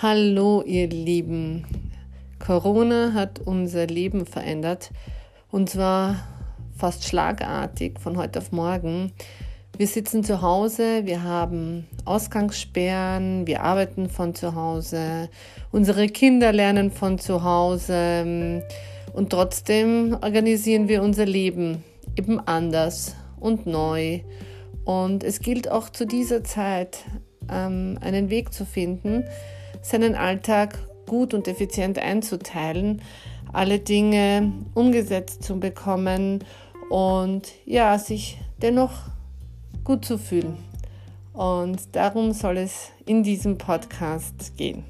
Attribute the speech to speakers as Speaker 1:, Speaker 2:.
Speaker 1: Hallo ihr Lieben. Corona hat unser Leben verändert und zwar fast schlagartig von heute auf morgen. Wir sitzen zu Hause, wir haben Ausgangssperren, wir arbeiten von zu Hause, unsere Kinder lernen von zu Hause und trotzdem organisieren wir unser Leben eben anders und neu. Und es gilt auch zu dieser Zeit ähm, einen Weg zu finden, seinen Alltag gut und effizient einzuteilen, alle Dinge umgesetzt zu bekommen und ja, sich dennoch gut zu fühlen. Und darum soll es in diesem Podcast gehen.